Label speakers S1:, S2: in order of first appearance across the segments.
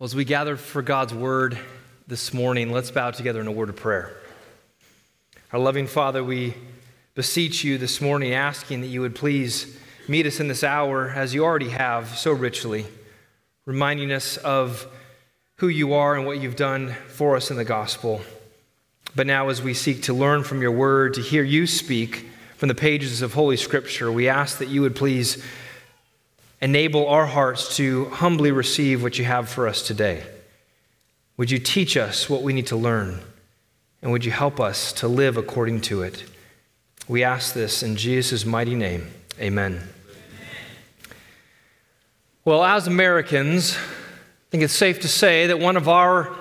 S1: Well, as we gather for God's word this morning, let's bow together in a word of prayer. Our loving Father, we beseech you this morning, asking that you would please meet us in this hour as you already have so richly, reminding us of who you are and what you've done for us in the gospel. But now, as we seek to learn from your word, to hear you speak from the pages of Holy Scripture, we ask that you would please enable our hearts to humbly receive what you have for us today. Would you teach us what we need to learn? And would you help us to live according to it? We ask this in Jesus' mighty name. Amen. Well, as Americans, I think it's safe to say that one of our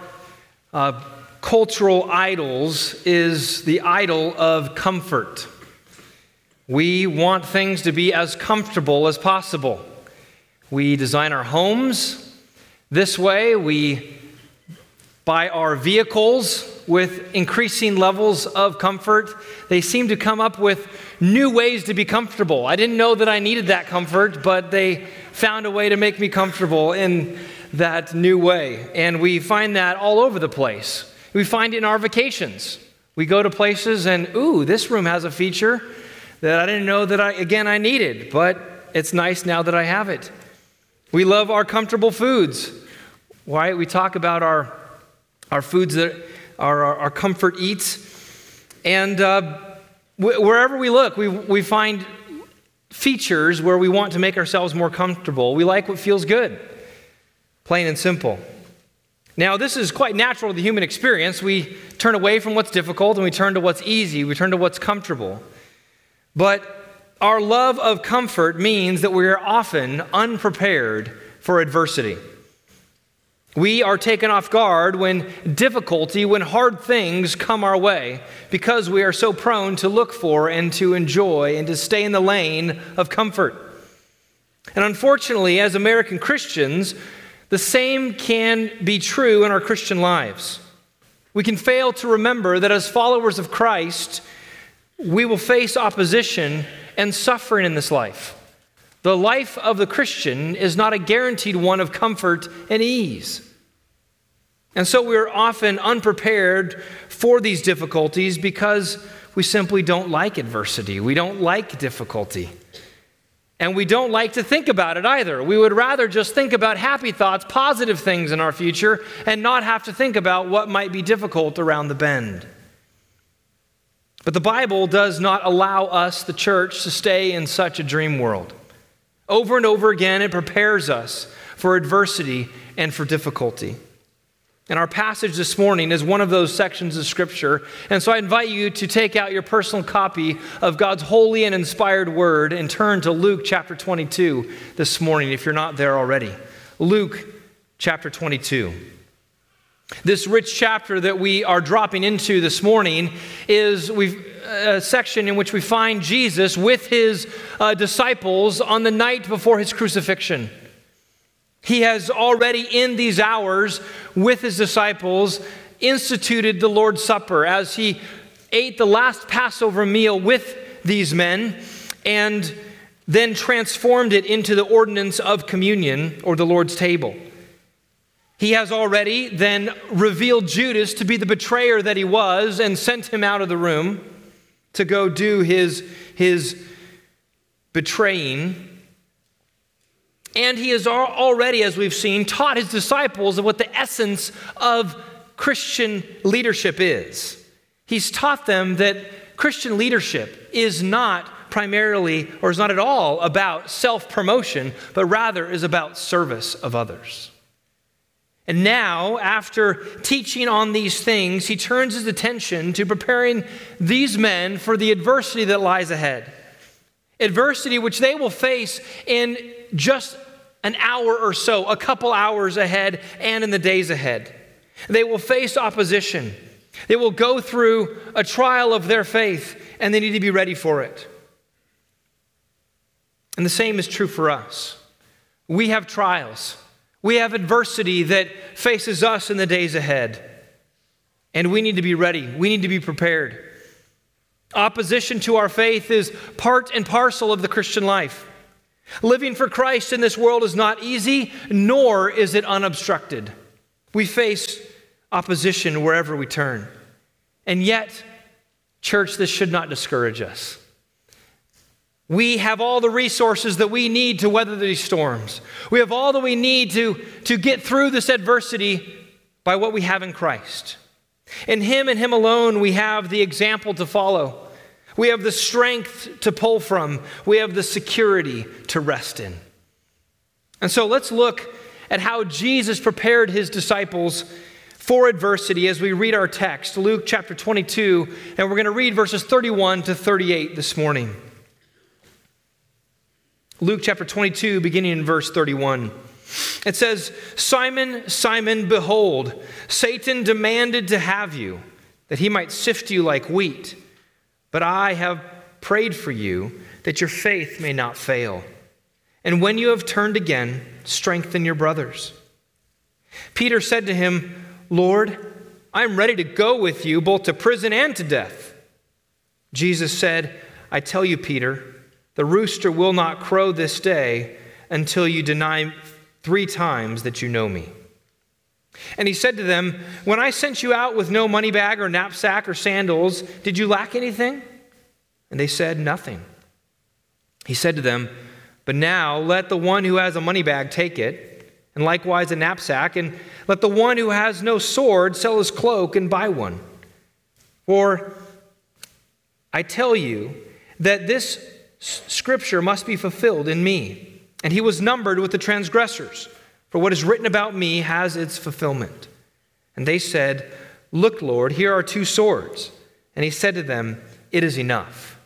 S1: uh, cultural idols is the idol of comfort. We want things to be as comfortable as possible. We design our homes this way. We buy our vehicles with increasing levels of comfort. They seem to come up with new ways to be comfortable. I didn't know that I needed that comfort, but they found a way to make me comfortable in that new way. And we find that all over the place. We find it in our vacations. We go to places and, ooh, this room has a feature that I didn't know that I, again, I needed, but it's nice now that I have it. We love our comfortable foods. Right? We talk about our, our foods that are our, our comfort eats. And uh, wherever we look, we, we find features where we want to make ourselves more comfortable. We like what feels good, plain and simple. Now, this is quite natural to the human experience. We turn away from what's difficult and we turn to what's easy, we turn to what's comfortable. But our love of comfort means that we are often unprepared for adversity. We are taken off guard when difficulty, when hard things come our way, because we are so prone to look for and to enjoy and to stay in the lane of comfort. And unfortunately, as American Christians, the same can be true in our Christian lives. We can fail to remember that as followers of Christ, we will face opposition and suffering in this life. The life of the Christian is not a guaranteed one of comfort and ease. And so we're often unprepared for these difficulties because we simply don't like adversity. We don't like difficulty. And we don't like to think about it either. We would rather just think about happy thoughts, positive things in our future, and not have to think about what might be difficult around the bend. But the Bible does not allow us, the church, to stay in such a dream world. Over and over again, it prepares us for adversity and for difficulty. And our passage this morning is one of those sections of Scripture. And so I invite you to take out your personal copy of God's holy and inspired word and turn to Luke chapter 22 this morning if you're not there already. Luke chapter 22. This rich chapter that we are dropping into this morning is a section in which we find Jesus with his uh, disciples on the night before his crucifixion. He has already, in these hours, with his disciples, instituted the Lord's Supper as he ate the last Passover meal with these men and then transformed it into the ordinance of communion or the Lord's table. He has already then revealed Judas to be the betrayer that he was and sent him out of the room to go do his, his betraying. And he has already, as we've seen, taught his disciples of what the essence of Christian leadership is. He's taught them that Christian leadership is not primarily or is not at all about self promotion, but rather is about service of others. And now, after teaching on these things, he turns his attention to preparing these men for the adversity that lies ahead. Adversity which they will face in just an hour or so, a couple hours ahead, and in the days ahead. They will face opposition. They will go through a trial of their faith, and they need to be ready for it. And the same is true for us. We have trials. We have adversity that faces us in the days ahead. And we need to be ready. We need to be prepared. Opposition to our faith is part and parcel of the Christian life. Living for Christ in this world is not easy, nor is it unobstructed. We face opposition wherever we turn. And yet, church, this should not discourage us. We have all the resources that we need to weather these storms. We have all that we need to, to get through this adversity by what we have in Christ. In Him and Him alone, we have the example to follow. We have the strength to pull from. We have the security to rest in. And so let's look at how Jesus prepared His disciples for adversity as we read our text, Luke chapter 22, and we're going to read verses 31 to 38 this morning. Luke chapter 22, beginning in verse 31. It says, Simon, Simon, behold, Satan demanded to have you, that he might sift you like wheat. But I have prayed for you, that your faith may not fail. And when you have turned again, strengthen your brothers. Peter said to him, Lord, I am ready to go with you both to prison and to death. Jesus said, I tell you, Peter, the rooster will not crow this day until you deny three times that you know me. And he said to them, When I sent you out with no money bag or knapsack or sandals, did you lack anything? And they said, Nothing. He said to them, But now let the one who has a money bag take it, and likewise a knapsack, and let the one who has no sword sell his cloak and buy one. For I tell you that this scripture must be fulfilled in me and he was numbered with the transgressors. For what is written about me has its fulfillment. And they said, Look, Lord, here are two swords. And he said to them, It is enough.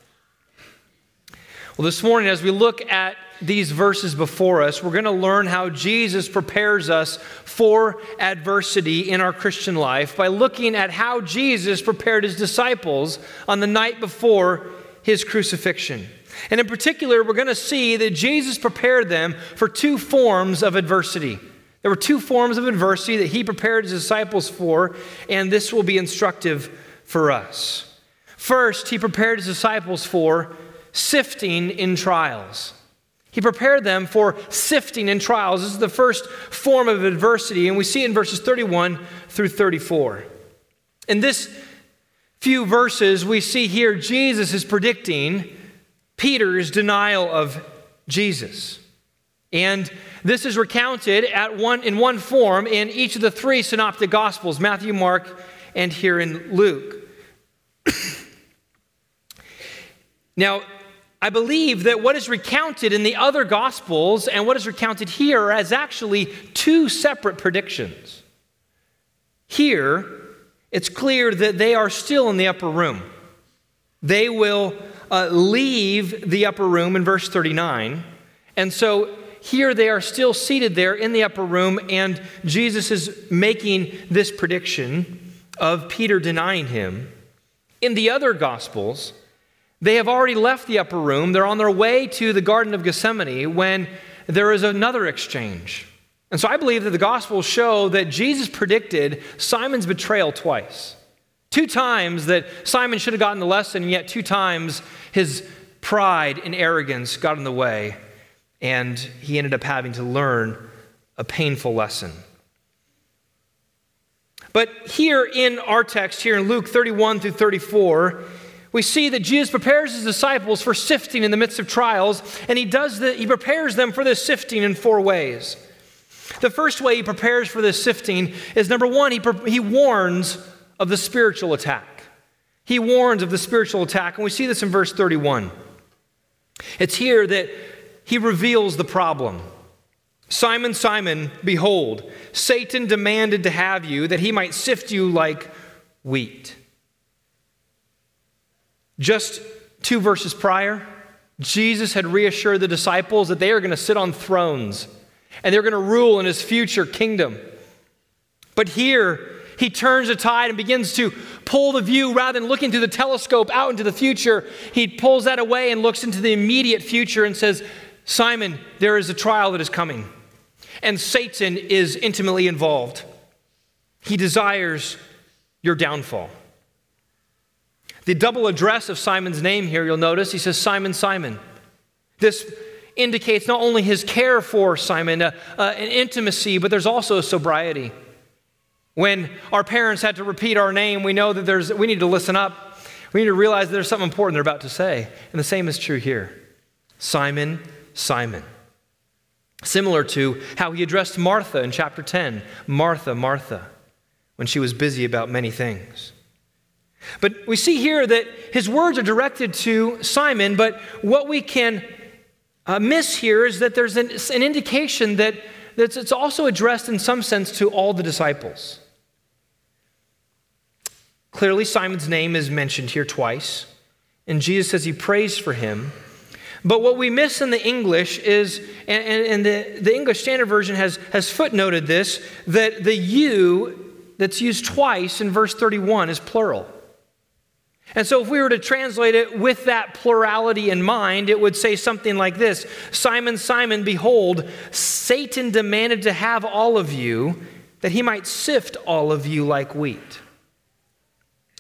S1: Well, this morning, as we look at these verses before us, we're going to learn how Jesus prepares us for adversity in our Christian life by looking at how Jesus prepared his disciples on the night before his crucifixion. And in particular, we're going to see that Jesus prepared them for two forms of adversity. There were two forms of adversity that he prepared his disciples for, and this will be instructive for us. First, he prepared his disciples for sifting in trials. He prepared them for sifting in trials. This is the first form of adversity, and we see it in verses 31 through 34. In this few verses, we see here Jesus is predicting Peter's denial of Jesus. And this is recounted at one, in one form in each of the three synoptic gospels Matthew, Mark, and here in Luke. now, I believe that what is recounted in the other gospels and what is recounted here is actually two separate predictions. Here, it's clear that they are still in the upper room. They will uh, leave the upper room in verse 39. And so here they are still seated there in the upper room, and Jesus is making this prediction of Peter denying him. In the other Gospels, they have already left the upper room. They're on their way to the Garden of Gethsemane when there is another exchange. And so I believe that the Gospels show that Jesus predicted Simon's betrayal twice. Two times that Simon should have gotten the lesson, and yet two times his pride and arrogance got in the way, and he ended up having to learn a painful lesson. But here in our text, here in Luke 31 through 34, we see that Jesus prepares his disciples for sifting in the midst of trials, and he does that, he prepares them for this sifting in four ways. The first way he prepares for this sifting is number one, he, he warns of the spiritual attack. He warns of the spiritual attack, and we see this in verse 31. It's here that he reveals the problem. Simon, Simon, behold, Satan demanded to have you that he might sift you like wheat. Just two verses prior, Jesus had reassured the disciples that they are going to sit on thrones and they're going to rule in his future kingdom. But here, he turns the tide and begins to pull the view rather than looking through the telescope out into the future. He pulls that away and looks into the immediate future and says, Simon, there is a trial that is coming. And Satan is intimately involved. He desires your downfall. The double address of Simon's name here, you'll notice, he says, Simon, Simon. This indicates not only his care for Simon, uh, uh, an intimacy, but there's also a sobriety. When our parents had to repeat our name, we know that there's, we need to listen up. We need to realize there's something important they're about to say. And the same is true here Simon, Simon. Similar to how he addressed Martha in chapter 10 Martha, Martha, when she was busy about many things. But we see here that his words are directed to Simon, but what we can uh, miss here is that there's an, an indication that, that it's also addressed in some sense to all the disciples. Clearly, Simon's name is mentioned here twice, and Jesus says he prays for him. But what we miss in the English is, and, and the, the English Standard Version has, has footnoted this, that the you that's used twice in verse 31 is plural. And so, if we were to translate it with that plurality in mind, it would say something like this Simon, Simon, behold, Satan demanded to have all of you that he might sift all of you like wheat.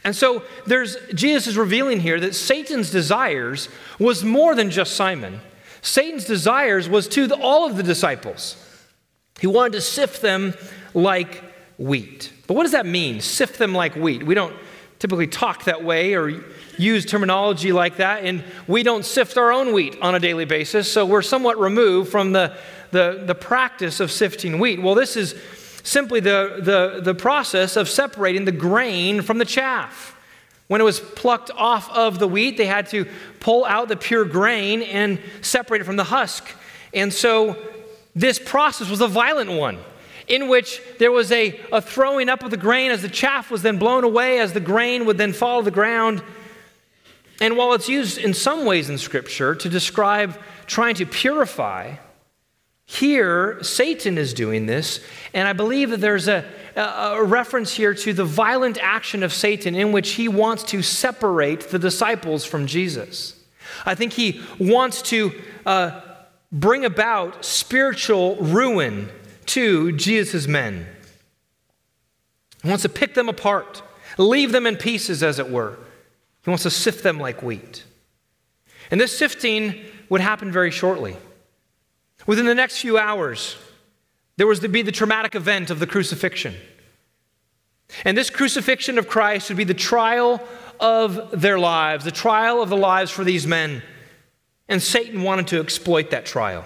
S1: And so, there's, Jesus is revealing here that Satan's desires was more than just Simon. Satan's desires was to the, all of the disciples. He wanted to sift them like wheat. But what does that mean, sift them like wheat? We don't typically talk that way or use terminology like that, and we don't sift our own wheat on a daily basis, so we're somewhat removed from the, the, the practice of sifting wheat. Well, this is simply the, the, the process of separating the grain from the chaff. When it was plucked off of the wheat, they had to pull out the pure grain and separate it from the husk. And so this process was a violent one in which there was a, a throwing up of the grain as the chaff was then blown away, as the grain would then fall to the ground. And while it's used in some ways in Scripture to describe trying to purify, here Satan is doing this, and I believe that there's a, a, reference here to the violent action of Satan in which he wants to separate the disciples from Jesus. I think he wants to uh, bring about spiritual ruin to Jesus' men. He wants to pick them apart, leave them in pieces, as it were. He wants to sift them like wheat. And this sifting would happen very shortly. Within the next few hours, there was to be the traumatic event of the crucifixion. And this crucifixion of Christ would be the trial of their lives, the trial of the lives for these men. And Satan wanted to exploit that trial.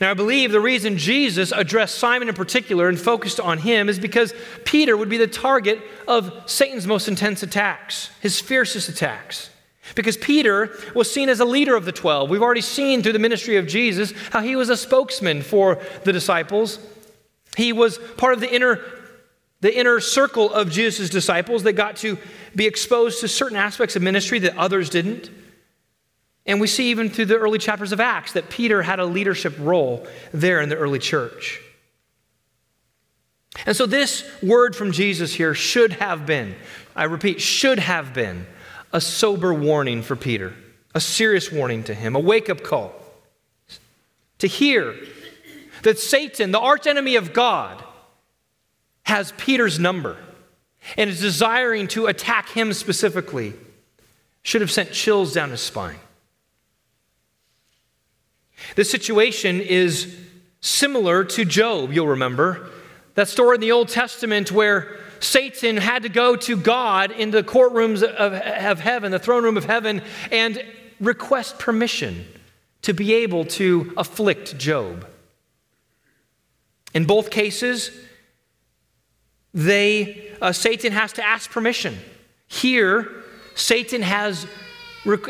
S1: Now, I believe the reason Jesus addressed Simon in particular and focused on him is because Peter would be the target of Satan's most intense attacks, his fiercest attacks. Because Peter was seen as a leader of the 12. We've already seen through the ministry of Jesus how he was a spokesman for the disciples. He was part of the inner, the inner circle of Jesus' disciples that got to be exposed to certain aspects of ministry that others didn't. And we see even through the early chapters of Acts that Peter had a leadership role there in the early church. And so, this word from Jesus here should have been, I repeat, should have been a sober warning for Peter, a serious warning to him, a wake up call. To hear that Satan, the archenemy of God, has Peter's number and is desiring to attack him specifically, should have sent chills down his spine. This situation is similar to Job, you'll remember. That story in the Old Testament where Satan had to go to God in the courtrooms of, of heaven, the throne room of heaven, and request permission to be able to afflict Job. In both cases, they, uh, Satan has to ask permission. Here, Satan has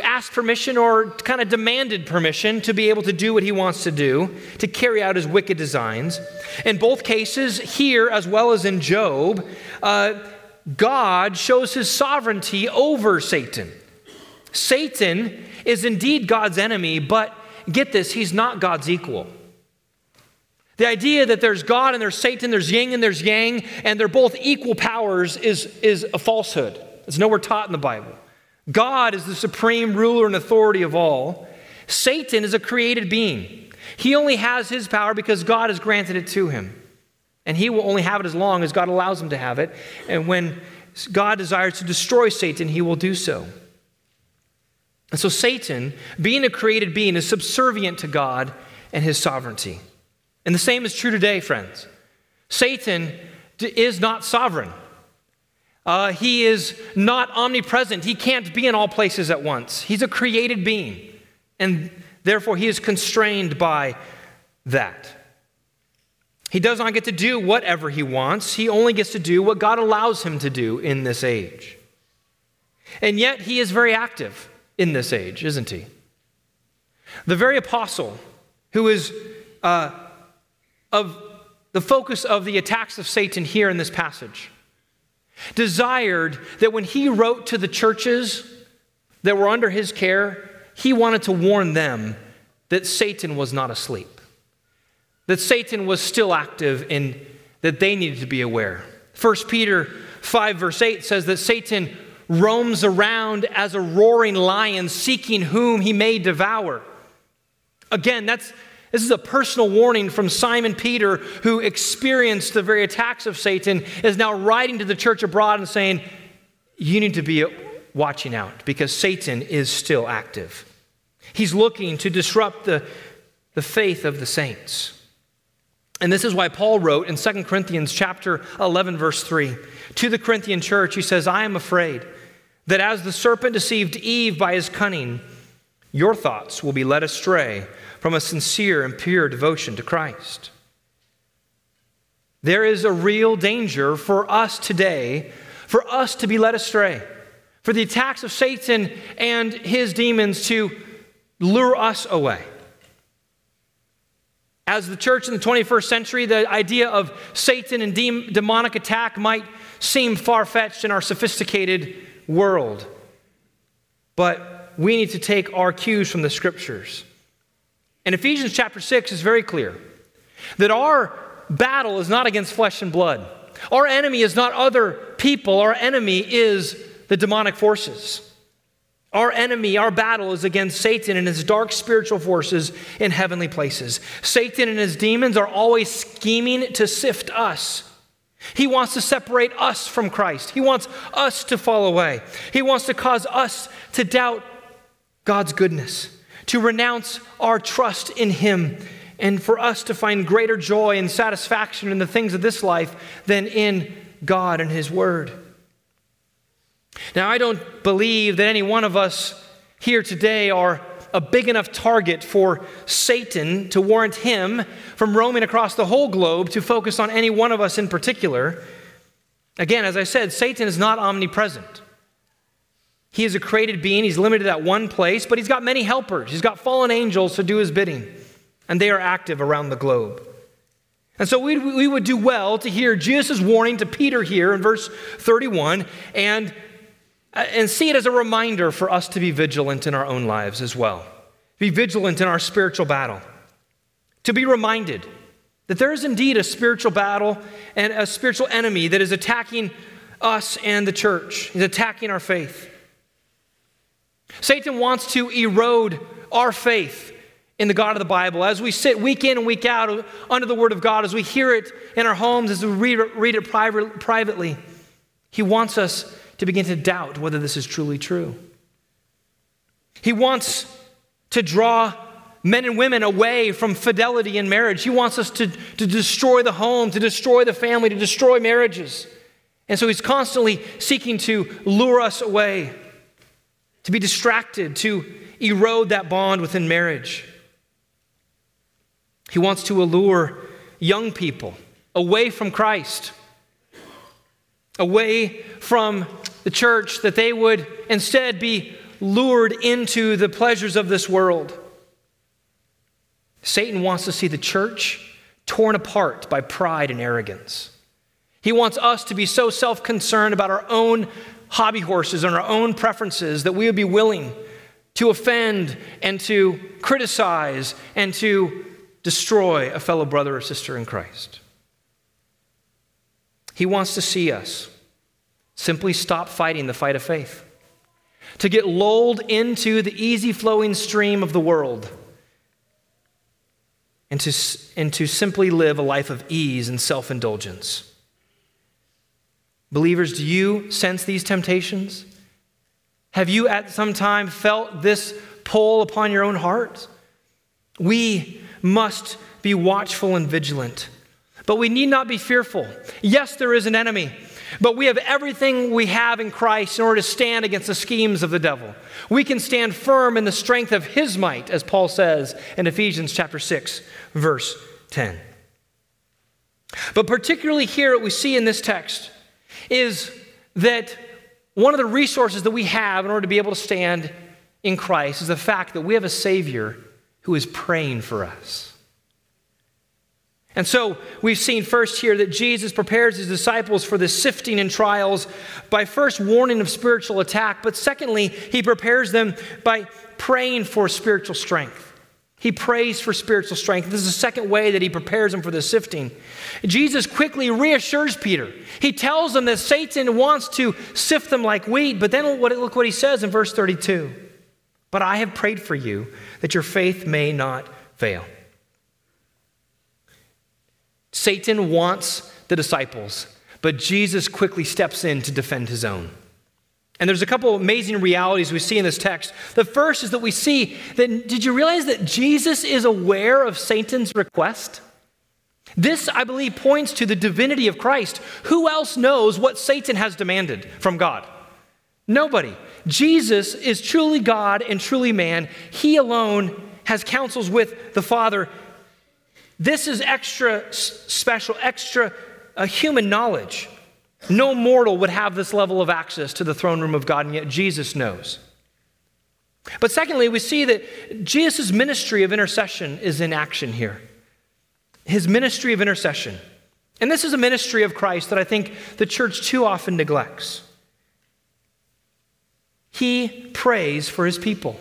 S1: asked permission or kind of demanded permission to be able to do what he wants to do, to carry out his wicked designs. In both cases, here as well as in Job, uh, God shows his sovereignty over Satan. Satan is indeed God's enemy, but get this, he's not God's equal. The idea that there's God and there's Satan, there's yin and there's yang, and they're both equal powers is, is a falsehood. It's nowhere taught in the Bible. God is the supreme ruler and authority of all. Satan is a created being. He only has his power because God has granted it to him. And he will only have it as long as God allows him to have it. And when God desires to destroy Satan, he will do so. And so, Satan, being a created being, is subservient to God and his sovereignty. And the same is true today, friends. Satan is not sovereign. Uh, he is not omnipresent. He can't be in all places at once. He's a created being, and therefore he is constrained by that. He does not get to do whatever he wants, he only gets to do what God allows him to do in this age. And yet, he is very active in this age, isn't he? The very apostle who is uh, of the focus of the attacks of Satan here in this passage desired that when he wrote to the churches that were under his care, he wanted to warn them that Satan was not asleep that Satan was still active and that they needed to be aware. 1 Peter 5, verse 8 says that Satan roams around as a roaring lion, seeking whom he may devour. Again, that's, this is a personal warning from Simon Peter, who experienced the very attacks of Satan, is now writing to the church abroad and saying, You need to be watching out because Satan is still active. He's looking to disrupt the, the faith of the saints. And this is why Paul wrote in 2 Corinthians chapter 11 verse 3 to the Corinthian church he says I am afraid that as the serpent deceived Eve by his cunning your thoughts will be led astray from a sincere and pure devotion to Christ. There is a real danger for us today for us to be led astray, for the attacks of Satan and his demons to lure us away. As the church in the 21st century, the idea of Satan and de- demonic attack might seem far fetched in our sophisticated world. But we need to take our cues from the scriptures. And Ephesians chapter 6 is very clear that our battle is not against flesh and blood. Our enemy is not other people, our enemy is the demonic forces. Our enemy, our battle is against Satan and his dark spiritual forces in heavenly places. Satan and his demons are always scheming to sift us. He wants to separate us from Christ. He wants us to fall away. He wants to cause us to doubt God's goodness, to renounce our trust in Him, and for us to find greater joy and satisfaction in the things of this life than in God and His Word. Now, I don't believe that any one of us here today are a big enough target for Satan to warrant him from roaming across the whole globe to focus on any one of us in particular. Again, as I said, Satan is not omnipresent. He is a created being, he's limited at one place, but he's got many helpers. He's got fallen angels to do his bidding, and they are active around the globe. And so we, we would do well to hear Jesus' warning to Peter here in verse 31 and uh, and see it as a reminder for us to be vigilant in our own lives as well. Be vigilant in our spiritual battle. To be reminded that there is indeed a spiritual battle and a spiritual enemy that is attacking us and the church, He's attacking our faith. Satan wants to erode our faith in the God of the Bible. As we sit week in and week out under the Word of God, as we hear it in our homes, as we read it, read it privately, he wants us to begin to doubt whether this is truly true. He wants to draw men and women away from fidelity in marriage. He wants us to, to destroy the home, to destroy the family, to destroy marriages. And so he's constantly seeking to lure us away, to be distracted, to erode that bond within marriage. He wants to allure young people away from Christ, away from the church, that they would instead be lured into the pleasures of this world. Satan wants to see the church torn apart by pride and arrogance. He wants us to be so self concerned about our own hobby horses and our own preferences that we would be willing to offend and to criticize and to destroy a fellow brother or sister in Christ. He wants to see us Simply stop fighting the fight of faith. To get lulled into the easy flowing stream of the world. And to, and to simply live a life of ease and self indulgence. Believers, do you sense these temptations? Have you at some time felt this pull upon your own heart? We must be watchful and vigilant but we need not be fearful. Yes, there is an enemy, but we have everything we have in Christ in order to stand against the schemes of the devil. We can stand firm in the strength of his might, as Paul says in Ephesians chapter 6, verse 10. But particularly here, we see in this text is that one of the resources that we have in order to be able to stand in Christ is the fact that we have a Savior who is praying for us. And so we've seen first here that Jesus prepares his disciples for the sifting and trials by first warning of spiritual attack, but secondly, he prepares them by praying for spiritual strength. He prays for spiritual strength. This is the second way that he prepares them for the sifting. Jesus quickly reassures Peter. He tells them that Satan wants to sift them like wheat, but then look what he says in verse 32. But I have prayed for you that your faith may not fail. Satan wants the disciples, but Jesus quickly steps in to defend his own. And there's a couple amazing realities we see in this text. The first is that we see that, did you realize that Jesus is aware of Satan's request? This, I believe, points to the divinity of Christ. Who else knows what Satan has demanded from God? Nobody. Jesus is truly God and truly man. He alone has counsels with the Father this is extra special, extra uh, human knowledge. No mortal would have this level of access to the throne room of God, and yet Jesus knows. But secondly, we see that Jesus' ministry of intercession is in action here. His ministry of intercession. And this is a ministry of Christ that I think the church too often neglects. He prays for his people.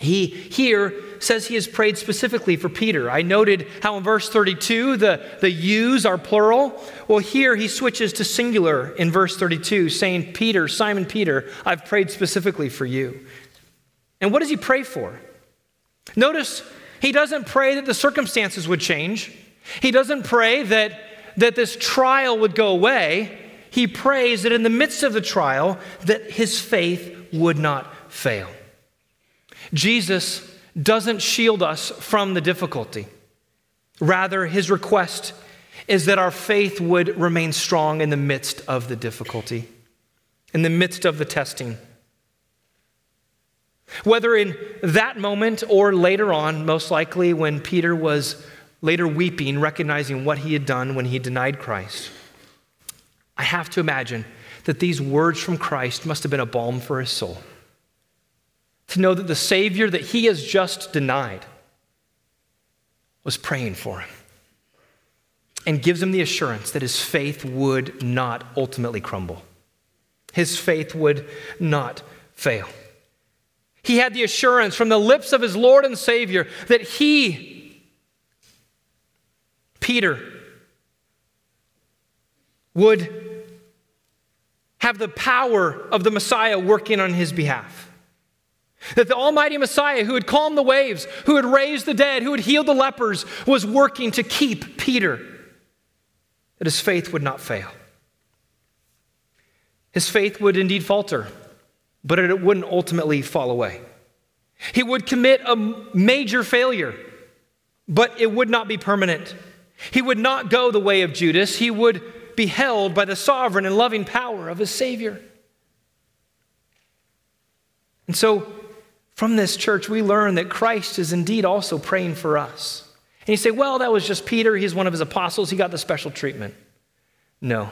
S1: He here says he has prayed specifically for Peter. I noted how in verse 32 the, the yous are plural. Well, here he switches to singular in verse 32, saying, Peter, Simon Peter, I've prayed specifically for you. And what does he pray for? Notice he doesn't pray that the circumstances would change, he doesn't pray that, that this trial would go away. He prays that in the midst of the trial, that his faith would not fail. Jesus doesn't shield us from the difficulty. Rather, his request is that our faith would remain strong in the midst of the difficulty, in the midst of the testing. Whether in that moment or later on, most likely when Peter was later weeping, recognizing what he had done when he denied Christ, I have to imagine that these words from Christ must have been a balm for his soul to know that the Savior that he has just denied was praying for him and gives him the assurance that his faith would not ultimately crumble. His faith would not fail. He had the assurance from the lips of his Lord and Savior that he, Peter, would have the power of the Messiah working on his behalf. That the Almighty Messiah, who had calmed the waves, who had raised the dead, who had healed the lepers, was working to keep Peter, that his faith would not fail. His faith would indeed falter, but it wouldn't ultimately fall away. He would commit a major failure, but it would not be permanent. He would not go the way of Judas, he would be held by the sovereign and loving power of his Savior. And so, from this church, we learn that Christ is indeed also praying for us. And you say, well, that was just Peter. He's one of his apostles. He got the special treatment. No,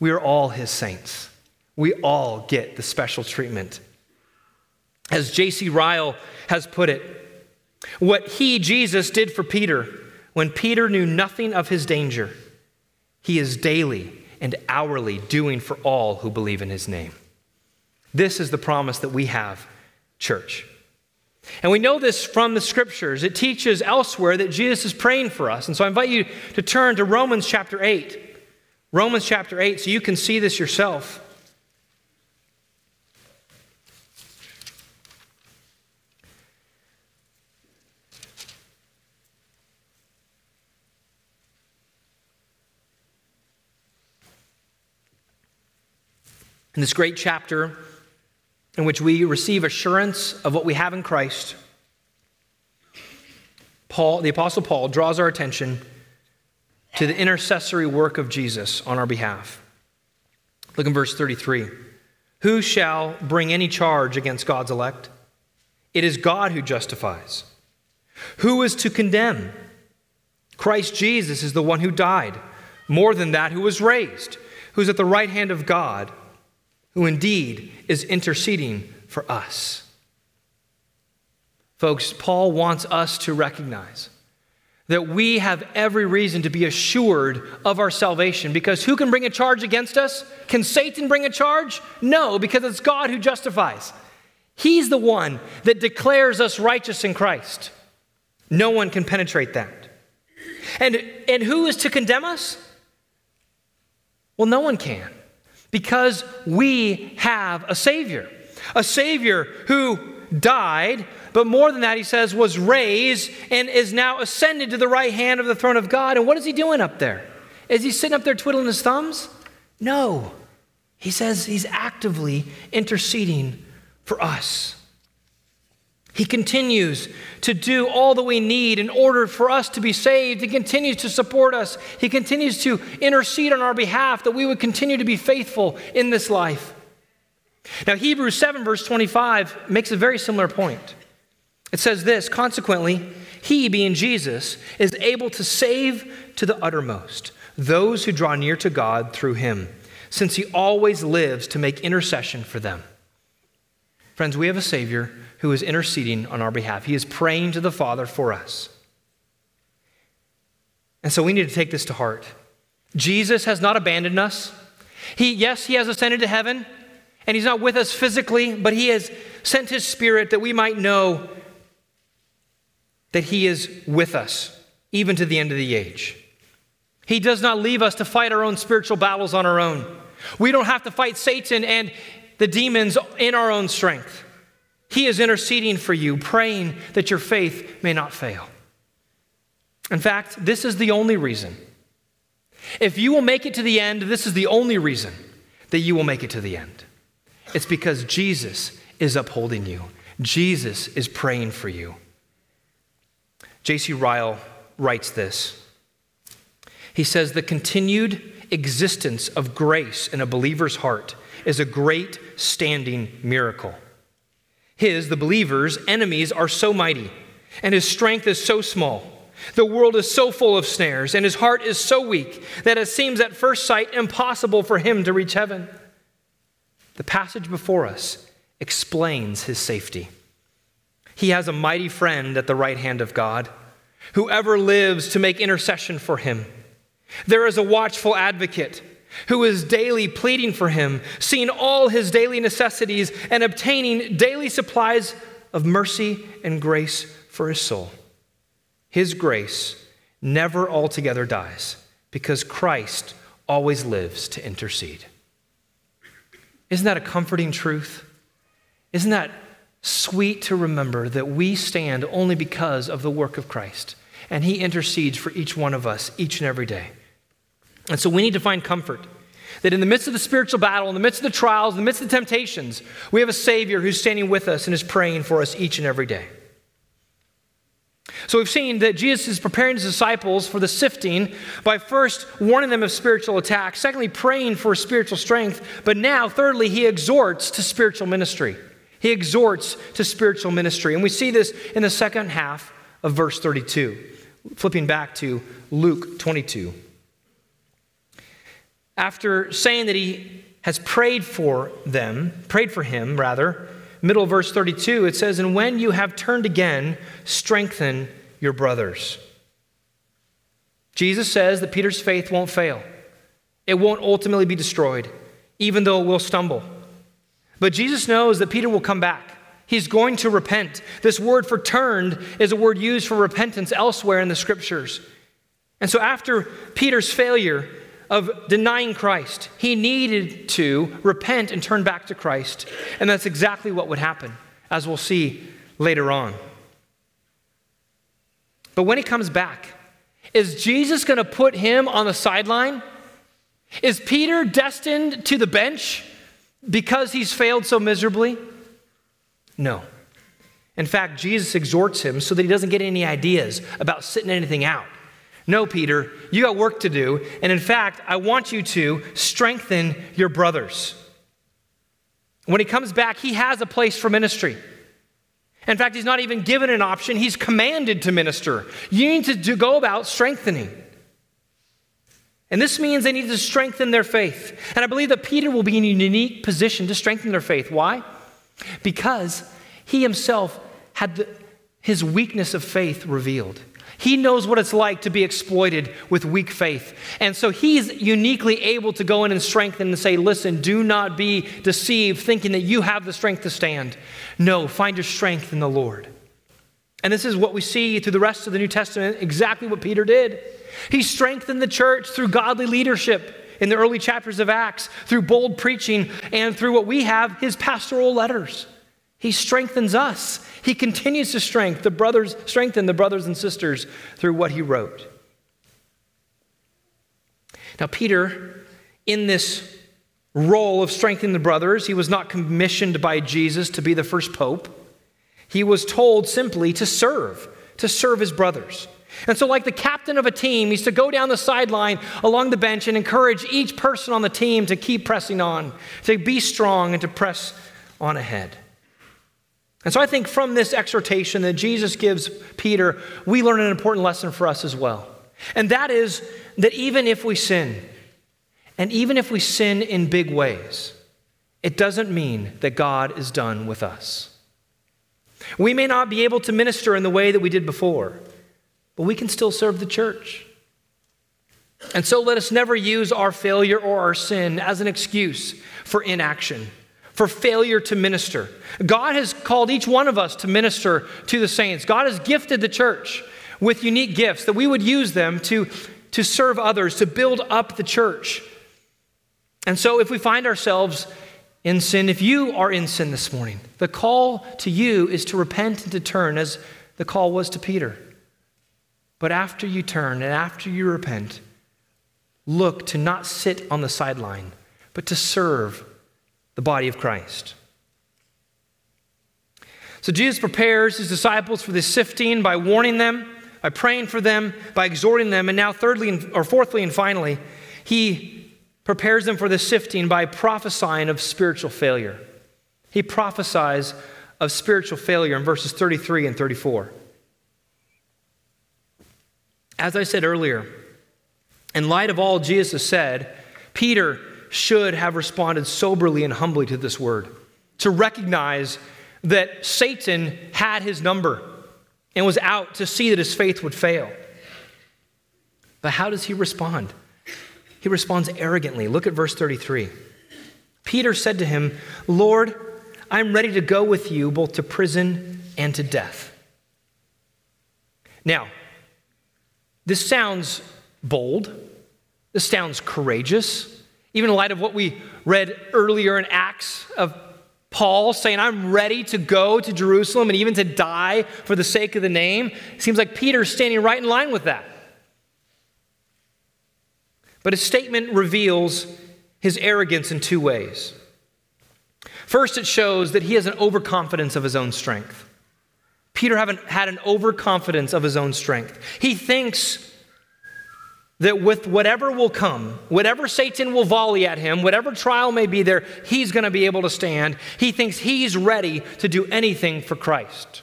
S1: we are all his saints. We all get the special treatment. As J.C. Ryle has put it, what he, Jesus, did for Peter when Peter knew nothing of his danger, he is daily and hourly doing for all who believe in his name. This is the promise that we have church. And we know this from the scriptures. It teaches elsewhere that Jesus is praying for us. And so I invite you to turn to Romans chapter 8. Romans chapter 8, so you can see this yourself. In this great chapter, in which we receive assurance of what we have in Christ, Paul, the Apostle Paul, draws our attention to the intercessory work of Jesus on our behalf. Look in verse 33. Who shall bring any charge against God's elect? It is God who justifies. Who is to condemn? Christ Jesus is the one who died, more than that, who was raised, who's at the right hand of God, who indeed is interceding for us. Folks, Paul wants us to recognize that we have every reason to be assured of our salvation because who can bring a charge against us? Can Satan bring a charge? No, because it's God who justifies. He's the one that declares us righteous in Christ. No one can penetrate that. And, and who is to condemn us? Well, no one can because we have a Savior, a Savior who died, but more than that, he says, was raised and is now ascended to the right hand of the throne of God. And what is he doing up there? Is he sitting up there twiddling his thumbs? No. He says he's actively interceding for us. He continues to do all that we need in order for us to be saved. He continues to support us. He continues to intercede on our behalf that we would continue to be faithful in this life. Now, Hebrews 7, verse 25, makes a very similar point. It says this Consequently, he, being Jesus, is able to save to the uttermost those who draw near to God through him, since he always lives to make intercession for them. Friends, we have a Savior who is interceding on our behalf. He is praying to the Father for us. And so we need to take this to heart. Jesus has not abandoned us. He, yes, he has ascended to heaven, and he's not with us physically, but he has sent his spirit that we might know that he is with us, even to the end of the age. He does not leave us to fight our own spiritual battles on our own. We don't have to fight Satan and the demons in our own strength. He is interceding for you, praying that your faith may not fail. In fact, this is the only reason. If you will make it to the end, this is the only reason that you will make it to the end. It's because Jesus is upholding you, Jesus is praying for you. J.C. Ryle writes this. He says, The continued existence of grace in a believer's heart is a great standing miracle. His, the believer's, enemies are so mighty, and his strength is so small. The world is so full of snares, and his heart is so weak that it seems at first sight impossible for him to reach heaven. The passage before us explains his safety. He has a mighty friend at the right hand of God, whoever lives to make intercession for him. There is a watchful advocate who is daily pleading for him, seeing all his daily necessities, and obtaining daily supplies of mercy and grace for his soul. His grace never altogether dies because Christ always lives to intercede. Isn't that a comforting truth? Isn't that sweet to remember that we stand only because of the work of Christ and he intercedes for each one of us each and every day? And so we need to find comfort that in the midst of the spiritual battle, in the midst of the trials, in the midst of the temptations, we have a Savior who's standing with us and is praying for us each and every day. So we've seen that Jesus is preparing his disciples for the sifting by first warning them of spiritual attacks, secondly, praying for spiritual strength, but now, thirdly, he exhorts to spiritual ministry. He exhorts to spiritual ministry. And we see this in the second half of verse 32. Flipping back to Luke 22 after saying that he has prayed for them, prayed for him, rather, middle of verse 32, it says, And when you have turned again, strengthen your brothers. Jesus says that Peter's faith won't fail, it won't ultimately be destroyed, even though it will stumble. But Jesus knows that Peter will come back. He's going to repent. This word for turned is a word used for repentance elsewhere in the scriptures. And so, after Peter's failure, of denying Christ. He needed to repent and turn back to Christ. And that's exactly what would happen, as we'll see later on. But when he comes back, is Jesus going to put him on the sideline? Is Peter destined to the bench because he's failed so miserably? No. In fact, Jesus exhorts him so that he doesn't get any ideas about sitting anything out. No, Peter, you got work to do. And in fact, I want you to strengthen your brothers. When he comes back, he has a place for ministry. In fact, he's not even given an option, he's commanded to minister. You need to do, go about strengthening. And this means they need to strengthen their faith. And I believe that Peter will be in a unique position to strengthen their faith. Why? Because he himself had the, his weakness of faith revealed. He knows what it's like to be exploited with weak faith. And so he's uniquely able to go in and strengthen and say, listen, do not be deceived thinking that you have the strength to stand. No, find your strength in the Lord. And this is what we see through the rest of the New Testament, exactly what Peter did. He strengthened the church through godly leadership in the early chapters of Acts, through bold preaching, and through what we have, his pastoral letters. He strengthens us. He continues to strengthen the brothers, strengthen the brothers and sisters through what he wrote. Now, Peter, in this role of strengthening the brothers, he was not commissioned by Jesus to be the first pope. He was told simply to serve, to serve his brothers. And so, like the captain of a team, he's to go down the sideline along the bench and encourage each person on the team to keep pressing on, to be strong, and to press on ahead. And so I think from this exhortation that Jesus gives Peter, we learn an important lesson for us as well. And that is that even if we sin, and even if we sin in big ways, it doesn't mean that God is done with us. We may not be able to minister in the way that we did before, but we can still serve the church. And so let us never use our failure or our sin as an excuse for inaction for failure to minister. God has called each one of us to minister to the saints. God has gifted the church with unique gifts that we would use them to, to serve others, to build up the church. And so if we find ourselves in sin, if you are in sin this morning, the call to you is to repent and to turn, as the call was to Peter. But after you turn and after you repent, look to not sit on the sideline, but to serve the body of Christ. So Jesus prepares his disciples for this sifting by warning them, by praying for them, by exhorting them, and now thirdly or fourthly and finally, he prepares them for the sifting by prophesying of spiritual failure. He prophesies of spiritual failure in verses 33 and 34. As I said earlier, in light of all Jesus said, Peter should have responded soberly and humbly to this word, to recognize that Satan had his number and was out to see that his faith would fail. But how does he respond? He responds arrogantly. Look at verse 33. Peter said to him, Lord, I'm ready to go with you both to prison and to death. Now, this sounds bold. This sounds courageous. Even in light of what we read earlier in Acts of Paul saying, I'm ready to go to Jerusalem and even to die for the sake of the name, it seems like Peter's standing right in line with that. But his statement reveals his arrogance in two ways. First, it shows that he has an overconfidence of his own strength. Peter had an overconfidence of his own strength. He thinks that with whatever will come, whatever Satan will volley at him, whatever trial may be there, he's going to be able to stand. He thinks he's ready to do anything for Christ.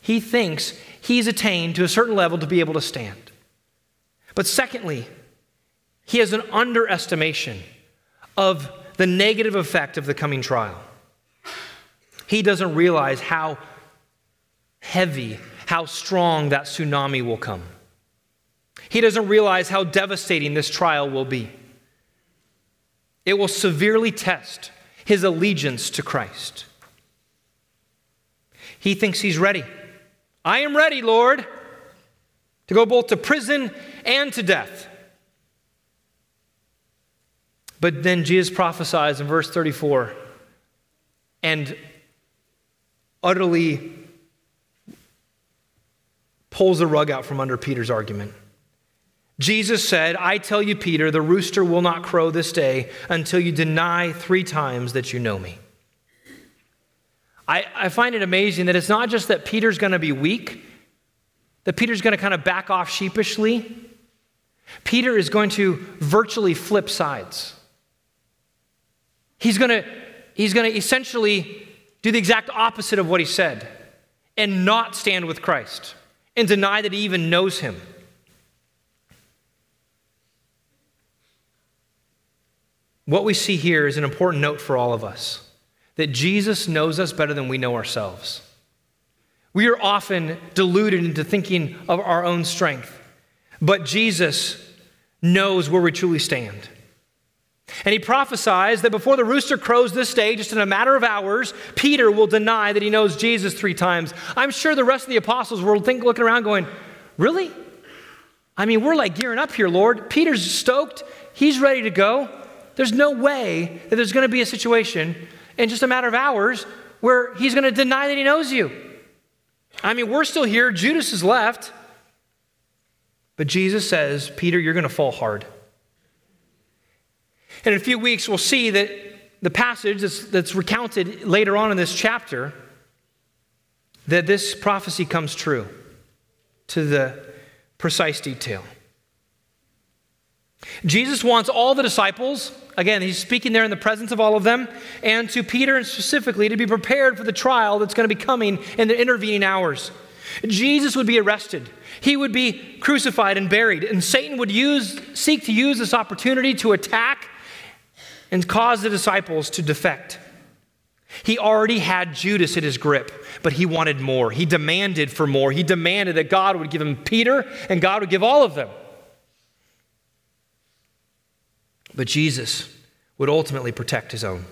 S1: He thinks he's attained to a certain level to be able to stand. But secondly, he has an underestimation of the negative effect of the coming trial. He doesn't realize how heavy, how strong that tsunami will come. He doesn't realize how devastating this trial will be. It will severely test his allegiance to Christ. He thinks he's ready. I am ready, Lord, to go both to prison and to death. But then Jesus prophesies in verse 34 and utterly pulls the rug out from under Peter's argument. Jesus said, I tell you, Peter, the rooster will not crow this day until you deny three times that you know me. I, I find it amazing that it's not just that Peter's going to be weak, that Peter's going to kind of back off sheepishly. Peter is going to virtually flip sides. He's going to, he's going to essentially do the exact opposite of what he said and not stand with Christ and deny that he even knows him. What we see here is an important note for all of us that Jesus knows us better than we know ourselves. We are often deluded into thinking of our own strength, but Jesus knows where we truly stand. And he prophesies that before the rooster crows this day, just in a matter of hours, Peter will deny that he knows Jesus three times. I'm sure the rest of the apostles were think, looking around going, Really? I mean, we're like gearing up here, Lord. Peter's stoked, he's ready to go. There's no way that there's going to be a situation in just a matter of hours where he's going to deny that he knows you. I mean, we're still here, Judas is left. But Jesus says, Peter, you're going to fall hard. And in a few weeks, we'll see that the passage that's, that's recounted later on in this chapter, that this prophecy comes true to the precise detail. Jesus wants all the disciples, again, he's speaking there in the presence of all of them, and to Peter and specifically to be prepared for the trial that's going to be coming in the intervening hours. Jesus would be arrested. He would be crucified and buried, and Satan would use, seek to use this opportunity to attack and cause the disciples to defect. He already had Judas in his grip, but he wanted more. He demanded for more. He demanded that God would give him Peter and God would give all of them. But Jesus would ultimately protect his own.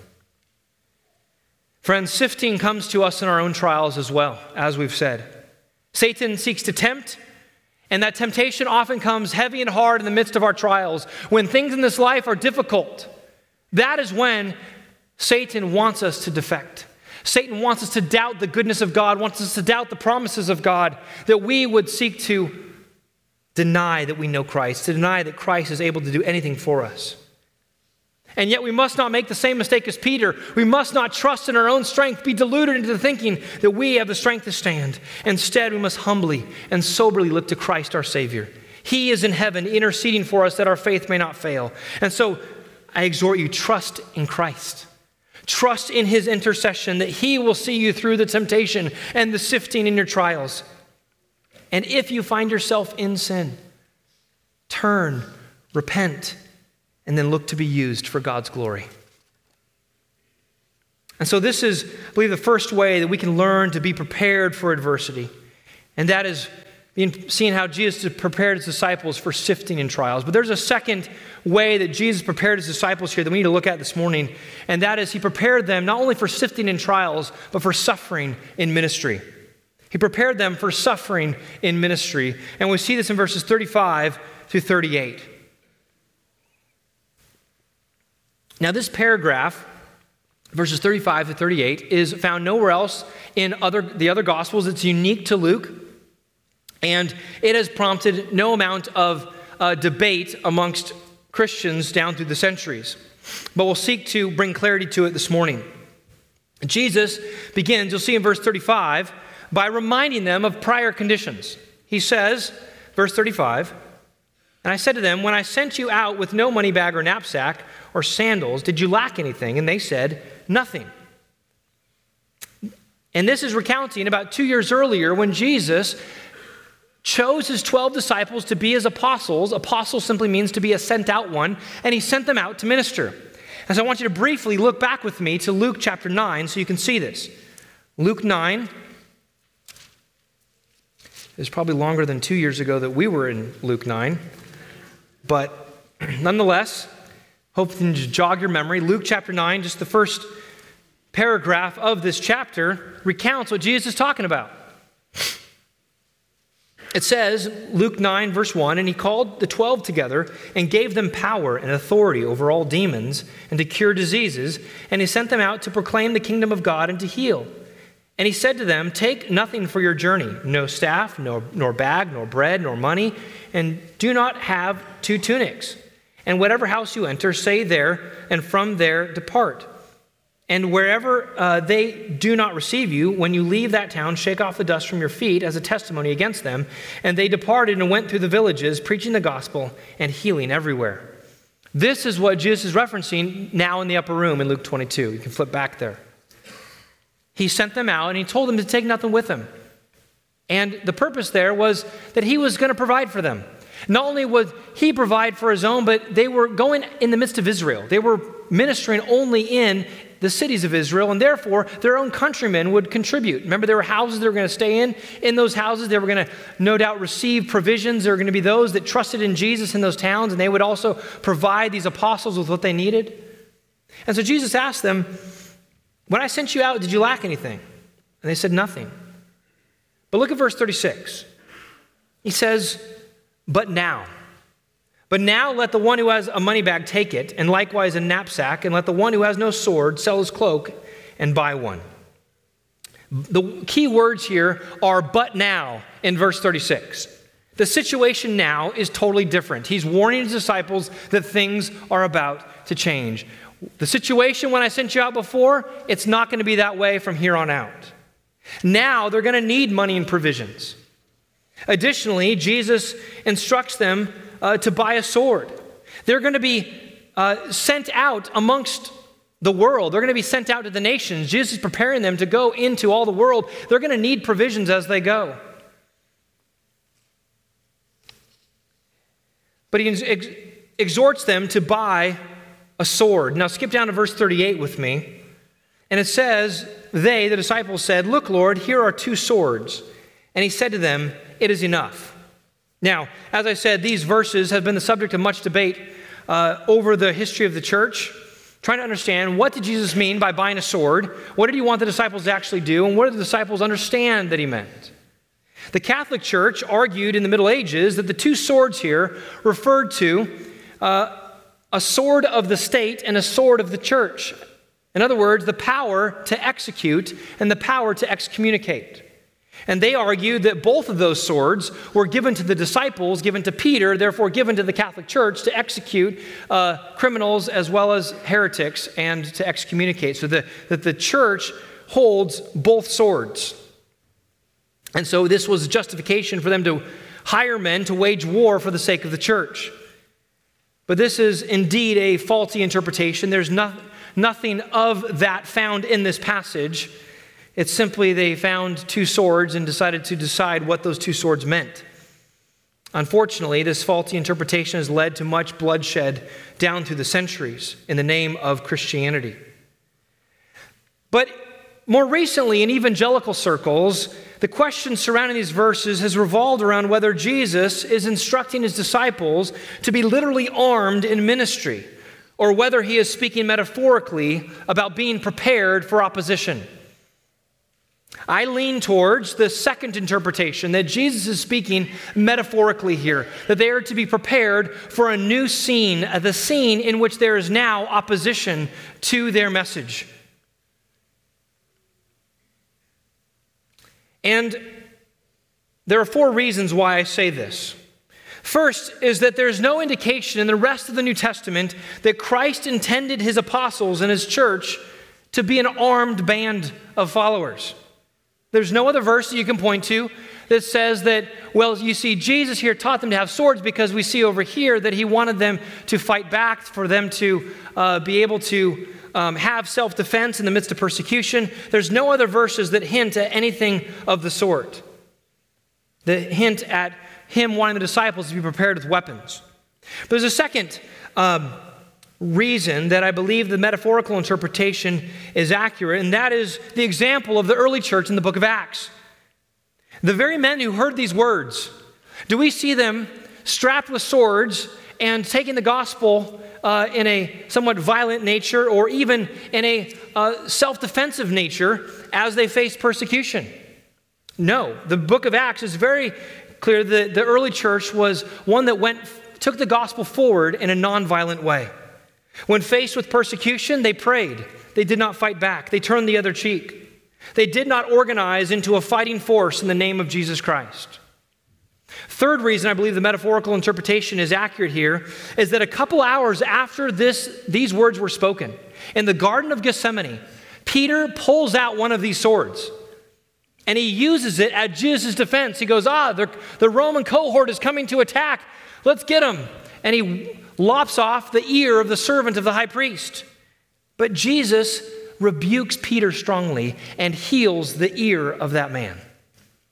S1: Friends, sifting comes to us in our own trials as well, as we've said. Satan seeks to tempt, and that temptation often comes heavy and hard in the midst of our trials. When things in this life are difficult, that is when Satan wants us to defect. Satan wants us to doubt the goodness of God, wants us to doubt the promises of God, that we would seek to deny that we know Christ, to deny that Christ is able to do anything for us. And yet, we must not make the same mistake as Peter. We must not trust in our own strength, be deluded into thinking that we have the strength to stand. Instead, we must humbly and soberly look to Christ our Savior. He is in heaven interceding for us that our faith may not fail. And so, I exhort you, trust in Christ. Trust in his intercession that he will see you through the temptation and the sifting in your trials. And if you find yourself in sin, turn, repent, and then look to be used for God's glory. And so, this is, I believe, the first way that we can learn to be prepared for adversity. And that is being, seeing how Jesus prepared his disciples for sifting and trials. But there's a second way that Jesus prepared his disciples here that we need to look at this morning. And that is, he prepared them not only for sifting and trials, but for suffering in ministry. He prepared them for suffering in ministry. And we see this in verses 35 through 38. Now, this paragraph, verses 35 to 38, is found nowhere else in other, the other Gospels. It's unique to Luke, and it has prompted no amount of uh, debate amongst Christians down through the centuries. But we'll seek to bring clarity to it this morning. Jesus begins, you'll see in verse 35, by reminding them of prior conditions. He says, verse 35, and I said to them, When I sent you out with no money bag or knapsack, or sandals, did you lack anything? And they said, Nothing. And this is recounting about two years earlier when Jesus chose his 12 disciples to be his apostles. Apostle simply means to be a sent out one, and he sent them out to minister. And so I want you to briefly look back with me to Luke chapter 9 so you can see this. Luke 9 is probably longer than two years ago that we were in Luke 9, but nonetheless, hoping to jog your memory. Luke chapter 9, just the first paragraph of this chapter, recounts what Jesus is talking about. It says, Luke 9, verse 1, and he called the twelve together and gave them power and authority over all demons and to cure diseases, and he sent them out to proclaim the kingdom of God and to heal. And he said to them, Take nothing for your journey no staff, nor, nor bag, nor bread, nor money, and do not have two tunics and whatever house you enter, say there, and from there depart. And wherever uh, they do not receive you, when you leave that town, shake off the dust from your feet as a testimony against them. And they departed and went through the villages, preaching the gospel and healing everywhere. This is what Jesus is referencing now in the upper room in Luke 22. You can flip back there. He sent them out and he told them to take nothing with them. And the purpose there was that he was going to provide for them. Not only would he provide for his own, but they were going in the midst of Israel. They were ministering only in the cities of Israel, and therefore their own countrymen would contribute. Remember, there were houses they were going to stay in. In those houses, they were going to no doubt receive provisions. There were going to be those that trusted in Jesus in those towns, and they would also provide these apostles with what they needed. And so Jesus asked them, When I sent you out, did you lack anything? And they said, Nothing. But look at verse 36. He says, But now. But now let the one who has a money bag take it, and likewise a knapsack, and let the one who has no sword sell his cloak and buy one. The key words here are but now in verse 36. The situation now is totally different. He's warning his disciples that things are about to change. The situation when I sent you out before, it's not going to be that way from here on out. Now they're going to need money and provisions. Additionally, Jesus instructs them uh, to buy a sword. They're going to be uh, sent out amongst the world. They're going to be sent out to the nations. Jesus is preparing them to go into all the world. They're going to need provisions as they go. But he ex- exhorts them to buy a sword. Now, skip down to verse 38 with me. And it says, They, the disciples, said, Look, Lord, here are two swords. And he said to them, It is enough. Now, as I said, these verses have been the subject of much debate uh, over the history of the church, trying to understand what did Jesus mean by buying a sword? What did he want the disciples to actually do? And what did the disciples understand that he meant? The Catholic Church argued in the Middle Ages that the two swords here referred to uh, a sword of the state and a sword of the church. In other words, the power to execute and the power to excommunicate. And they argued that both of those swords were given to the disciples, given to Peter, therefore given to the Catholic Church to execute uh, criminals as well as heretics and to excommunicate. So the, that the church holds both swords. And so this was justification for them to hire men to wage war for the sake of the church. But this is indeed a faulty interpretation. There's no, nothing of that found in this passage. It's simply they found two swords and decided to decide what those two swords meant. Unfortunately, this faulty interpretation has led to much bloodshed down through the centuries in the name of Christianity. But more recently, in evangelical circles, the question surrounding these verses has revolved around whether Jesus is instructing his disciples to be literally armed in ministry, or whether he is speaking metaphorically about being prepared for opposition. I lean towards the second interpretation that Jesus is speaking metaphorically here, that they are to be prepared for a new scene, the scene in which there is now opposition to their message. And there are four reasons why I say this. First is that there's no indication in the rest of the New Testament that Christ intended his apostles and his church to be an armed band of followers. There's no other verse that you can point to that says that, well, you see, Jesus here taught them to have swords because we see over here that he wanted them to fight back, for them to uh, be able to um, have self defense in the midst of persecution. There's no other verses that hint at anything of the sort, that hint at him wanting the disciples to be prepared with weapons. But there's a second. Um, reason that I believe the metaphorical interpretation is accurate, and that is the example of the early church in the book of Acts. The very men who heard these words, do we see them strapped with swords and taking the gospel uh, in a somewhat violent nature or even in a uh, self defensive nature as they faced persecution? No. The book of Acts is very clear that the early church was one that went, took the gospel forward in a non-violent way. When faced with persecution, they prayed. They did not fight back, they turned the other cheek. They did not organize into a fighting force in the name of Jesus Christ. Third reason I believe the metaphorical interpretation is accurate here is that a couple hours after this, these words were spoken, in the Garden of Gethsemane, Peter pulls out one of these swords and he uses it at Jesus' defense. He goes, Ah, the, the Roman cohort is coming to attack. Let's get him. And he lops off the ear of the servant of the high priest. But Jesus rebukes Peter strongly and heals the ear of that man.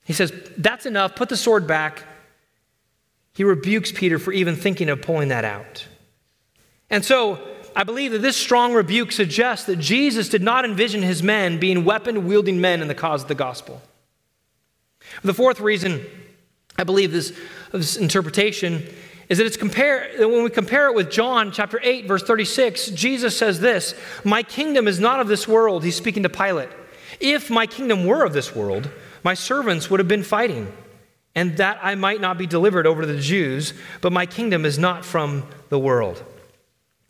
S1: He says, That's enough. Put the sword back. He rebukes Peter for even thinking of pulling that out. And so I believe that this strong rebuke suggests that Jesus did not envision his men being weapon wielding men in the cause of the gospel. The fourth reason I believe this, this interpretation is that it's compare when we compare it with John chapter 8 verse 36 Jesus says this my kingdom is not of this world he's speaking to Pilate. If my kingdom were of this world my servants would have been fighting and that I might not be delivered over to the Jews but my kingdom is not from the world.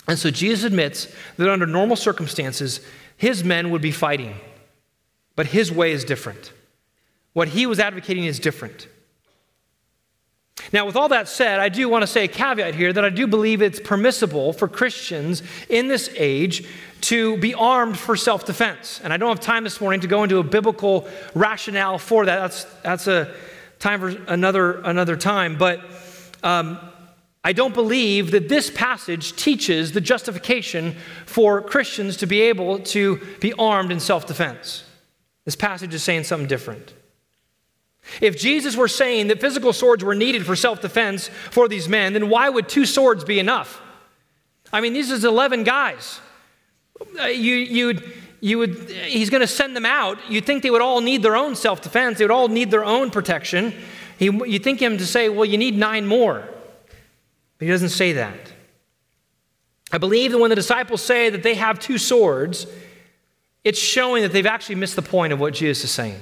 S1: And so Jesus admits that under normal circumstances his men would be fighting but his way is different. What he was advocating is different now, with all that said, I do want to say a caveat here that I do believe it's permissible for Christians in this age to be armed for self defense. And I don't have time this morning to go into a biblical rationale for that. That's, that's a time for another, another time. But um, I don't believe that this passage teaches the justification for Christians to be able to be armed in self defense. This passage is saying something different. If Jesus were saying that physical swords were needed for self defense for these men, then why would two swords be enough? I mean, these is 11 guys. Uh, you, you'd, you would, he's going to send them out. You'd think they would all need their own self defense, they would all need their own protection. He, you think him to say, well, you need nine more. But he doesn't say that. I believe that when the disciples say that they have two swords, it's showing that they've actually missed the point of what Jesus is saying.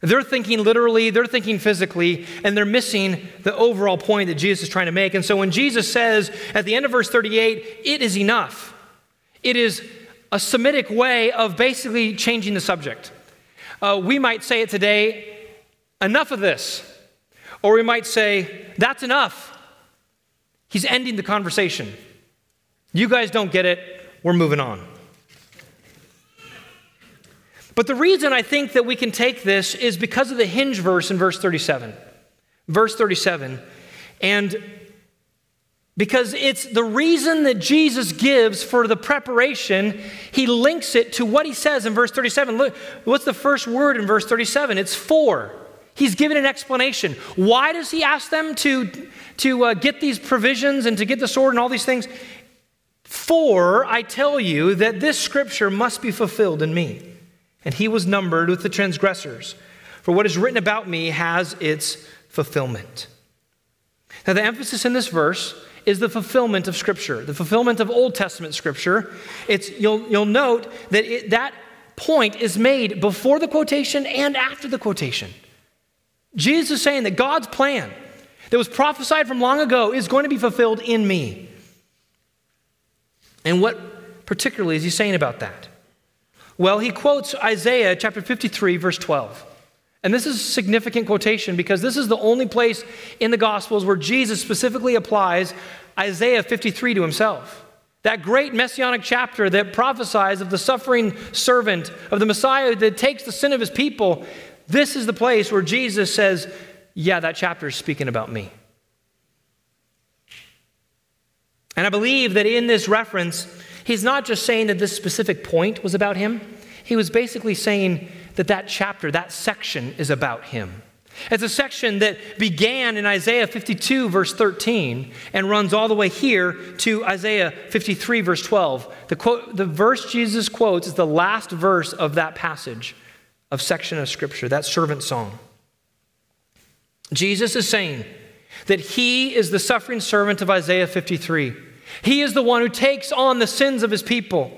S1: They're thinking literally, they're thinking physically, and they're missing the overall point that Jesus is trying to make. And so when Jesus says at the end of verse 38, it is enough, it is a Semitic way of basically changing the subject. Uh, we might say it today, enough of this. Or we might say, that's enough. He's ending the conversation. You guys don't get it, we're moving on. But the reason I think that we can take this is because of the hinge verse in verse 37. Verse 37. And because it's the reason that Jesus gives for the preparation, he links it to what he says in verse 37. Look, what's the first word in verse 37? It's for. He's given an explanation. Why does he ask them to, to uh, get these provisions and to get the sword and all these things? For I tell you that this scripture must be fulfilled in me and he was numbered with the transgressors. For what is written about me has its fulfillment. Now, the emphasis in this verse is the fulfillment of Scripture, the fulfillment of Old Testament Scripture. It's, you'll, you'll note that it, that point is made before the quotation and after the quotation. Jesus is saying that God's plan that was prophesied from long ago is going to be fulfilled in me. And what particularly is he saying about that? Well, he quotes Isaiah chapter 53, verse 12. And this is a significant quotation because this is the only place in the Gospels where Jesus specifically applies Isaiah 53 to himself. That great messianic chapter that prophesies of the suffering servant, of the Messiah that takes the sin of his people. This is the place where Jesus says, Yeah, that chapter is speaking about me. And I believe that in this reference, He's not just saying that this specific point was about him, he was basically saying that that chapter, that section, is about him. It's a section that began in Isaiah 52, verse 13, and runs all the way here to Isaiah 53, verse 12. The, quote, the verse Jesus quotes is the last verse of that passage of section of Scripture, that servant song. Jesus is saying that he is the suffering servant of Isaiah 53. He is the one who takes on the sins of his people.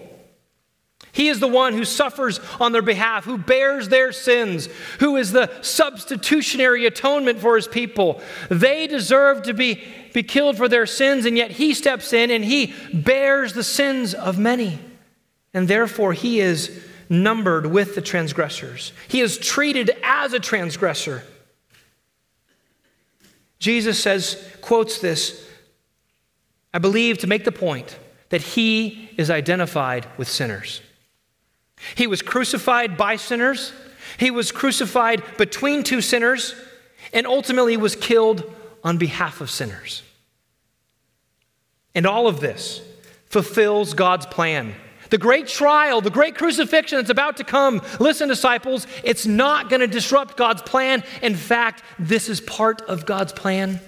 S1: He is the one who suffers on their behalf, who bears their sins, who is the substitutionary atonement for his people. They deserve to be, be killed for their sins, and yet he steps in and he bears the sins of many. And therefore, he is numbered with the transgressors. He is treated as a transgressor. Jesus says, quotes this I believe to make the point that he is identified with sinners. He was crucified by sinners, he was crucified between two sinners, and ultimately was killed on behalf of sinners. And all of this fulfills God's plan. The great trial, the great crucifixion that's about to come, listen, disciples, it's not going to disrupt God's plan. In fact, this is part of God's plan.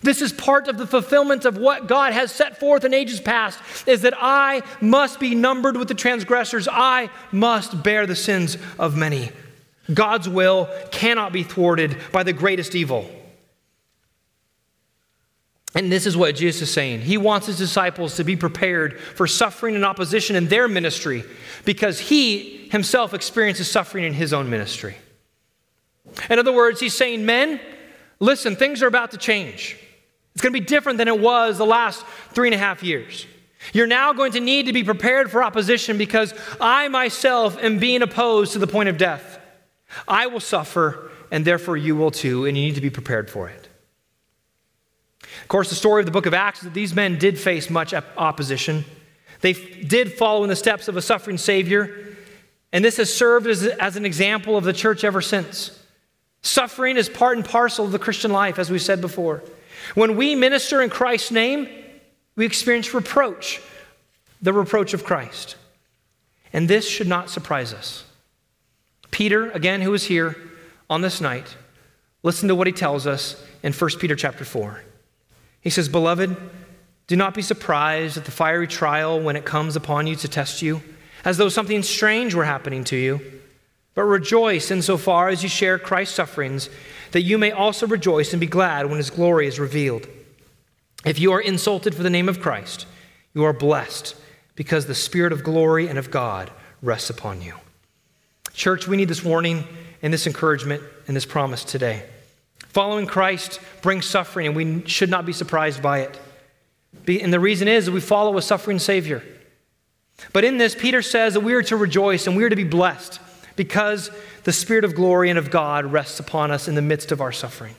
S1: This is part of the fulfillment of what God has set forth in ages past is that I must be numbered with the transgressors. I must bear the sins of many. God's will cannot be thwarted by the greatest evil. And this is what Jesus is saying. He wants his disciples to be prepared for suffering and opposition in their ministry because he himself experiences suffering in his own ministry. In other words, he's saying, Men, listen, things are about to change. It's going to be different than it was the last three and a half years. You're now going to need to be prepared for opposition because I myself am being opposed to the point of death. I will suffer, and therefore you will too, and you need to be prepared for it. Of course, the story of the book of Acts is that these men did face much opposition. They did follow in the steps of a suffering Savior, and this has served as, as an example of the church ever since. Suffering is part and parcel of the Christian life, as we said before. When we minister in Christ's name, we experience reproach, the reproach of Christ. And this should not surprise us. Peter, again, who is here on this night, listen to what he tells us in 1 Peter chapter 4. He says, Beloved, do not be surprised at the fiery trial when it comes upon you to test you, as though something strange were happening to you. But rejoice insofar as you share Christ's sufferings that you may also rejoice and be glad when his glory is revealed. If you are insulted for the name of Christ, you are blessed because the Spirit of glory and of God rests upon you. Church, we need this warning and this encouragement and this promise today. Following Christ brings suffering, and we should not be surprised by it. And the reason is that we follow a suffering Savior. But in this, Peter says that we are to rejoice and we are to be blessed because the Spirit of glory and of God rests upon us in the midst of our suffering.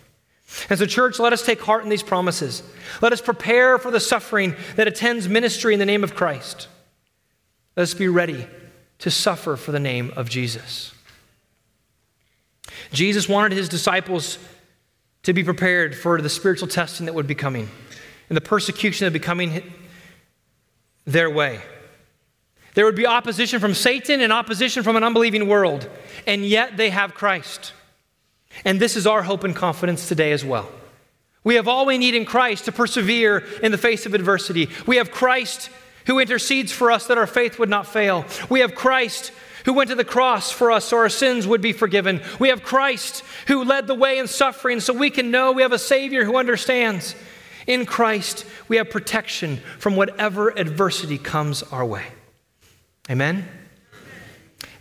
S1: And so, church, let us take heart in these promises. Let us prepare for the suffering that attends ministry in the name of Christ. Let us be ready to suffer for the name of Jesus. Jesus wanted his disciples to be prepared for the spiritual testing that would be coming and the persecution that would be coming their way. There would be opposition from Satan and opposition from an unbelieving world, and yet they have Christ. And this is our hope and confidence today as well. We have all we need in Christ to persevere in the face of adversity. We have Christ who intercedes for us that our faith would not fail. We have Christ who went to the cross for us so our sins would be forgiven. We have Christ who led the way in suffering so we can know we have a Savior who understands. In Christ, we have protection from whatever adversity comes our way. Amen?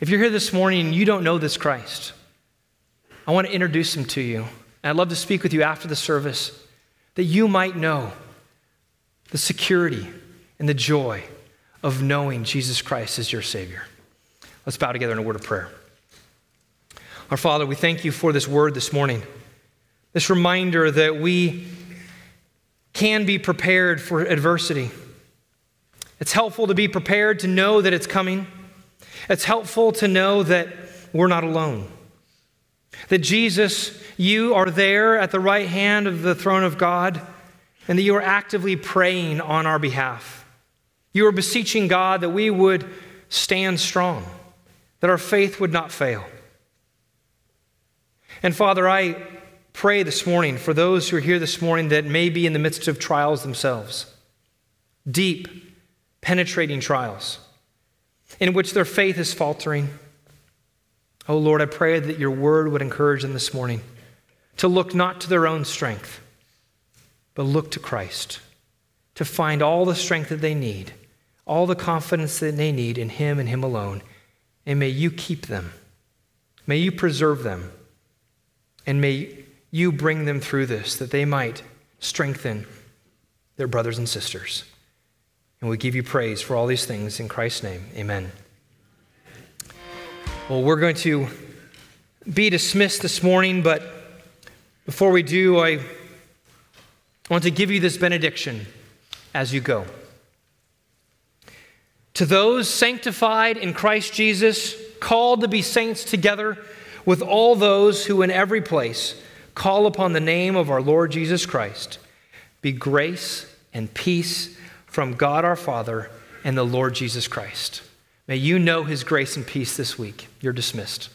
S1: If you're here this morning and you don't know this Christ, I want to introduce him to you. And I'd love to speak with you after the service that you might know the security and the joy of knowing Jesus Christ as your Savior. Let's bow together in a word of prayer. Our Father, we thank you for this word this morning, this reminder that we can be prepared for adversity it's helpful to be prepared to know that it's coming. It's helpful to know that we're not alone. That Jesus, you are there at the right hand of the throne of God, and that you are actively praying on our behalf. You are beseeching God that we would stand strong, that our faith would not fail. And Father, I pray this morning for those who are here this morning that may be in the midst of trials themselves, deep penetrating trials in which their faith is faltering. Oh Lord, I pray that your word would encourage them this morning to look not to their own strength, but look to Christ, to find all the strength that they need, all the confidence that they need in Him and Him alone. And may you keep them, may you preserve them, and may you bring them through this that they might strengthen their brothers and sisters. And we give you praise for all these things in Christ's name. Amen. Well, we're going to be dismissed this morning, but before we do, I want to give you this benediction as you go. To those sanctified in Christ Jesus, called to be saints together with all those who in every place call upon the name of our Lord Jesus Christ, be grace and peace from God our Father and the Lord Jesus Christ. May you know his grace and peace this week. You're dismissed.